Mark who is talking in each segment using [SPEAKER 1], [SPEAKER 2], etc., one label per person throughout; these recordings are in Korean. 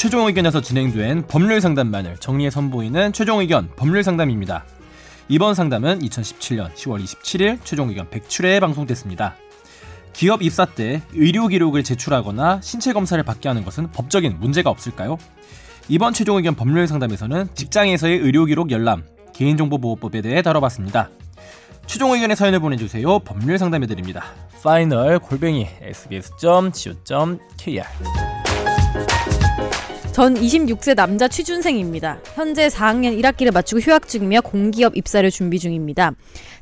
[SPEAKER 1] 최종 의견에서 진행된 법률 상담만을 정리해 선보이는 최종 의견 법률 상담입니다. 이번 상담은 2017년 10월 27일 최종 의견 100출에 방송됐습니다. 기업 입사 때 의료 기록을 제출하거나 신체 검사를 받게 하는 것은 법적인 문제가 없을까요? 이번 최종 의견 법률 상담에서는 직장에서의 의료 기록 열람, 개인정보보호법에 대해 다뤄봤습니다. 최종 의견의 사연을 보내주세요. 법률 상담해드립니다. 파이널 골뱅이 sbs.co.kr
[SPEAKER 2] 전 26세 남자 취준생입니다. 현재 4학년 1학기를 마치고 휴학 중이며 공기업 입사를 준비 중입니다.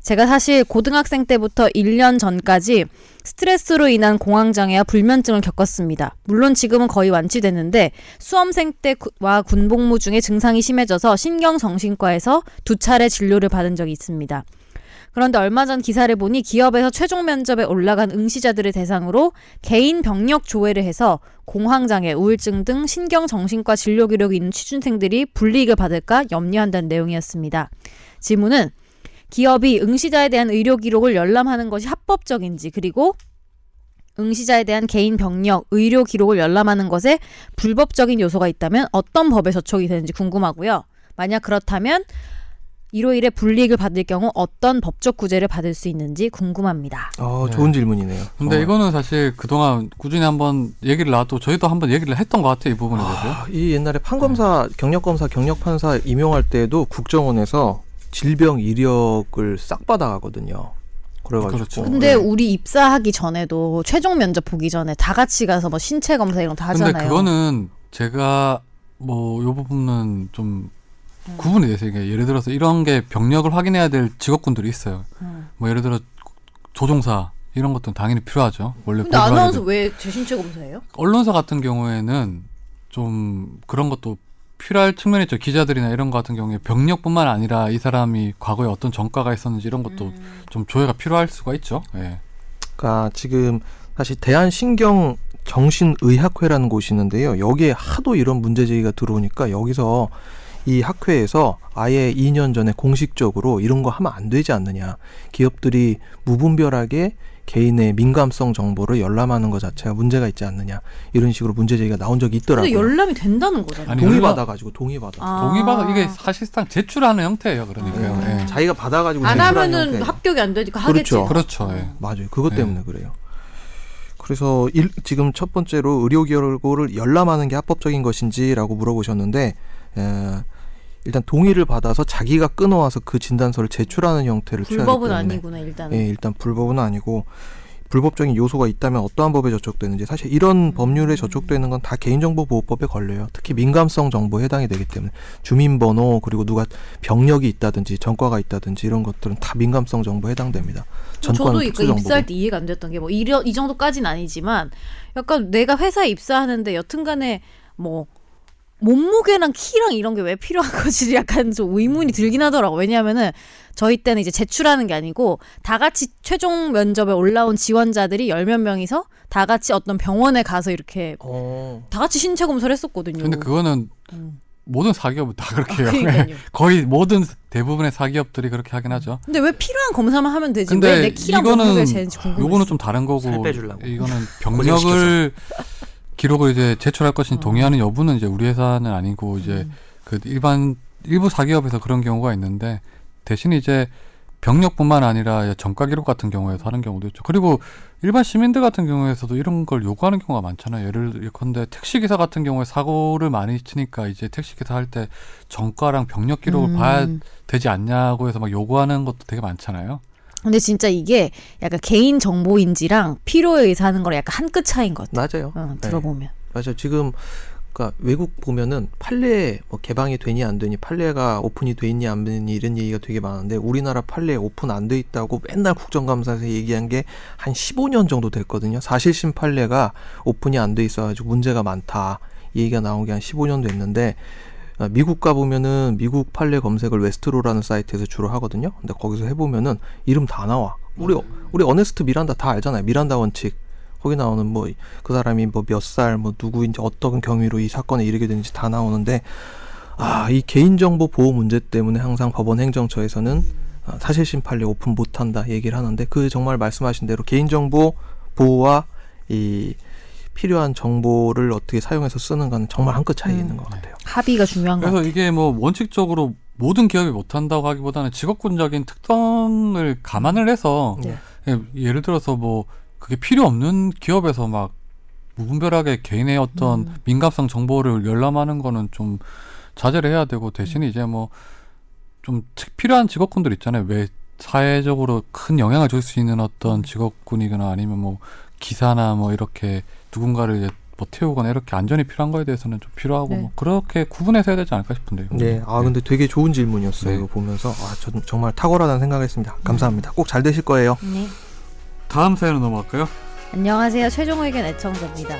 [SPEAKER 2] 제가 사실 고등학생 때부터 1년 전까지 스트레스로 인한 공황장애와 불면증을 겪었습니다. 물론 지금은 거의 완치됐는데 수험생 때와 군복무 중에 증상이 심해져서 신경정신과에서 두 차례 진료를 받은 적이 있습니다. 그런데 얼마 전 기사를 보니 기업에서 최종 면접에 올라간 응시자들을 대상으로 개인 병력 조회를 해서 공황장애, 우울증 등 신경정신과 진료 기록이 있는 취준생들이 불이익을 받을까 염려한다는 내용이었습니다. 질문은 기업이 응시자에 대한 의료 기록을 열람하는 것이 합법적인지 그리고 응시자에 대한 개인 병력, 의료 기록을 열람하는 것에 불법적인 요소가 있다면 어떤 법에 저촉이 되는지 궁금하고요. 만약 그렇다면 이로 인해 불이익을 받을 경우 어떤 법적 구제를 받을 수 있는지 궁금합니다.
[SPEAKER 3] 어,
[SPEAKER 4] 네.
[SPEAKER 3] 좋은 질문이네요.
[SPEAKER 4] 근데
[SPEAKER 3] 어.
[SPEAKER 4] 이거는 사실 그동안 꾸준히 한번 얘기를 나왔고 저희도 한번 얘기를 했던 것 같아요 이 부분에 대해서.
[SPEAKER 3] 아, 이 옛날에 판검사, 경력검사, 경력판사 임용할 때도 국정원에서 질병 이력을 싹 받아가거든요. 그래가지고.
[SPEAKER 4] 그렇죠.
[SPEAKER 2] 근데
[SPEAKER 3] 네.
[SPEAKER 2] 우리 입사하기 전에도 최종 면접 보기 전에 다 같이 가서 뭐 신체 검사 이런 거 다 하잖아요.
[SPEAKER 4] 근데 그거는 제가 뭐 요 부분은 좀
[SPEAKER 2] 음.
[SPEAKER 4] 구분이 돼서 이게 예를 들어서 이런 게 병력을 확인해야 될 직업군들이 있어요.
[SPEAKER 2] 음.
[SPEAKER 4] 뭐 예를 들어 조종사 이런 것들은 당연히 필요하죠. 원래
[SPEAKER 2] 근데 아나운서 왜 재신체 검사예요?
[SPEAKER 4] 돼. 언론사 같은 경우에는 좀 그런 것도 필요할 측면이 있죠. 기자들이나 이런 거 같은 경우에 병력뿐만 아니라 이 사람이 과거에 어떤 전과가 있었는지 이런 것도
[SPEAKER 2] 음.
[SPEAKER 4] 좀 조회가 필요할 수가 있죠. 예.
[SPEAKER 3] 그러니까 지금 사실 대한신경 정신의학회라는 곳이 있는데요. 여기에 하도 이런 문제 제기가 들어오니까 여기서 이 학회에서 아예 2년 전에 공식적으로 이런 거 하면 안 되지 않느냐. 기업들이 무분별하게 개인의 민감성 정보를 열람하는 것 자체가 문제가 있지 않느냐. 이런 식으로 문제 제기가 나온 적이 있더라고요.
[SPEAKER 2] 열람이 된다는 거잖아요.
[SPEAKER 3] 동의
[SPEAKER 4] 열람-
[SPEAKER 3] 받아 가지고 동의 받아.
[SPEAKER 2] 아.
[SPEAKER 4] 동의 받아 이게 사실상 제출하는 형태예요. 그러니까요.
[SPEAKER 2] 음.
[SPEAKER 4] 예.
[SPEAKER 3] 자기가 받아 가지고
[SPEAKER 2] 안
[SPEAKER 3] 제출하는
[SPEAKER 2] 하면은
[SPEAKER 3] 형태.
[SPEAKER 2] 합격이 안 되니까 하겠지.
[SPEAKER 3] 그렇죠.
[SPEAKER 4] 그렇죠. 예.
[SPEAKER 3] 맞아요. 그것
[SPEAKER 4] 네.
[SPEAKER 3] 때문에 그래요. 그래서 일, 지금 첫 번째로 의료 기록을 열람하는 게 합법적인 것인지라고 물어보셨는데 에, 일단 동의를 받아서 자기가 끊어와서 그 진단서를 제출하는 형태를 취하기
[SPEAKER 2] 불법은
[SPEAKER 3] 때문에
[SPEAKER 2] 아니구나 일단은.
[SPEAKER 3] 예, 일단 불법은 아니고 불법적인 요소가 있다면 어떠한 법에 저촉되는지 사실 이런 법률에 저촉되는 건 다 개인정보보호법에 걸려요. 특히 민감성 정보에 해당이 되기 때문에 주민번호 그리고 누가 병력이 있다든지 전과가 있다든지 이런 것들은 다 민감성 정보에 해당됩니다.
[SPEAKER 2] 저도 이거. 입사할 때 이해가 안 됐던 게 뭐 이 정도까지는 아니지만 약간 내가 회사에 입사하는데 여튼간에 뭐 몸무게랑 키랑 이런 게 왜 필요한 거지 약간 좀 의문이 들긴 하더라고 왜냐하면은 저희 때는 이제 제출하는 게 아니고 다 같이 최종 면접에 올라온 지원자들이 열 몇 명이서 다 같이 어떤 병원에 가서 이렇게
[SPEAKER 3] 어.
[SPEAKER 2] 다 같이 신체 검사를 했었거든요.
[SPEAKER 4] 근데 그거는
[SPEAKER 2] 음.
[SPEAKER 4] 모든 사기업은 다 그렇게 해요.
[SPEAKER 2] 그러니까요.
[SPEAKER 4] 거의 모든 대부분의 사기업들이 그렇게 하긴 하죠.
[SPEAKER 2] 근데 왜 필요한 검사만 하면 되지?
[SPEAKER 4] 근데
[SPEAKER 2] 왜내 키랑
[SPEAKER 4] 이거는. 요거는 좀 다른 거고
[SPEAKER 3] 살 빼주려고.
[SPEAKER 4] 이거는 병력을 기록을 이제 제출할 것인지 동의하는 여부는 이제 우리 회사는 아니고 이제
[SPEAKER 2] 음.
[SPEAKER 4] 그 일반 일부 사기업에서 그런 경우가 있는데 대신 이제 병력뿐만 아니라 전과 기록 같은 경우에서 하는 경우도 있죠. 그리고 일반 시민들 같은 경우에서도 이런 걸 요구하는 경우가 많잖아요. 예를 예컨대 택시 기사 같은 경우에 사고를 많이 치니까 이제 택시 기사 할때 전과랑 병력 기록을
[SPEAKER 2] 음.
[SPEAKER 4] 봐야 되지 않냐고 해서 막 요구하는 것도 되게 많잖아요.
[SPEAKER 2] 근데 진짜 이게 약간 개인 정보인지랑 필요에 의해서 하는 거랑 약간 한 끗 차이인 것 같아.
[SPEAKER 3] 맞아요.
[SPEAKER 2] 어,
[SPEAKER 3] 네.
[SPEAKER 2] 들어보면.
[SPEAKER 3] 맞아요. 지금 그러니까 외국 보면은 판례 뭐 개방이 되니 안 되니 판례가 오픈이 돼 있니 안 되니 이런 얘기가 되게 많은데 우리나라 판례 오픈 안 돼 있다고 맨날 국정감사에서 얘기한 게 한 15년 정도 됐거든요. 사실심 판례가 오픈이 안 돼 있어가지고 문제가 많다. 이 얘기가 나온 게 한 15년 됐는데 어, 미국 가보면은 미국 판례 검색을 Westlaw라는 사이트에서 주로 하거든요. 근데 거기서 해보면은 이름 다 나와. 우리 우리 어네스트 미란다 다 알잖아요. 미란다 원칙. 거기 나오는 뭐 그 사람이 뭐 몇 살 뭐 누구인지 어떤 경위로 이 사건에 이르게 되는지 다 나오는데 아 이 개인정보 보호 문제 때문에 항상 법원 행정처에서는 아, 사실심 판례 오픈 못한다 얘기를 하는데 그 정말 말씀하신 대로 개인정보 보호와 이 필요한 정보를 어떻게 사용해서 쓰는가는 정말 한 끗 차이
[SPEAKER 2] 음.
[SPEAKER 3] 있는 것 같아요.
[SPEAKER 2] 합의가 중요한 것
[SPEAKER 4] 그래서. 이게 뭐 원칙적으로 모든 기업이 못한다고 하기보다는 직업군적인 특성을 감안을 해서
[SPEAKER 3] 네.
[SPEAKER 4] 예, 예를 들어서 뭐 그게 필요 없는 기업에서 막 무분별하게 개인의 어떤
[SPEAKER 2] 음.
[SPEAKER 4] 민감성 정보를 열람하는 거는 좀 자제를 해야 되고 대신 이제 뭐 좀 필요한 직업군들 있잖아요. 왜 사회적으로 큰 영향을 줄 수 있는 어떤 직업군이거나 아니면 뭐 기사나 뭐 이렇게 누군가를 이제 뭐 태우거나 이렇게 안전이 필요한 거에 대해서는 좀 필요하고
[SPEAKER 2] 네.
[SPEAKER 4] 뭐 그렇게 구분해서 해야 되지 않을까 싶은데요.
[SPEAKER 3] 네, 아 근데 되게 좋은 질문이었어요.
[SPEAKER 4] 네.
[SPEAKER 3] 이거 보면서 아, 저 정말 탁월하다는 생각했습니다. 감사합니다. 꼭 잘 되실 거예요.
[SPEAKER 2] 네.
[SPEAKER 4] 다음 사연으로 넘어갈까요?
[SPEAKER 2] 안녕하세요. 최종 의견 애청자입니다.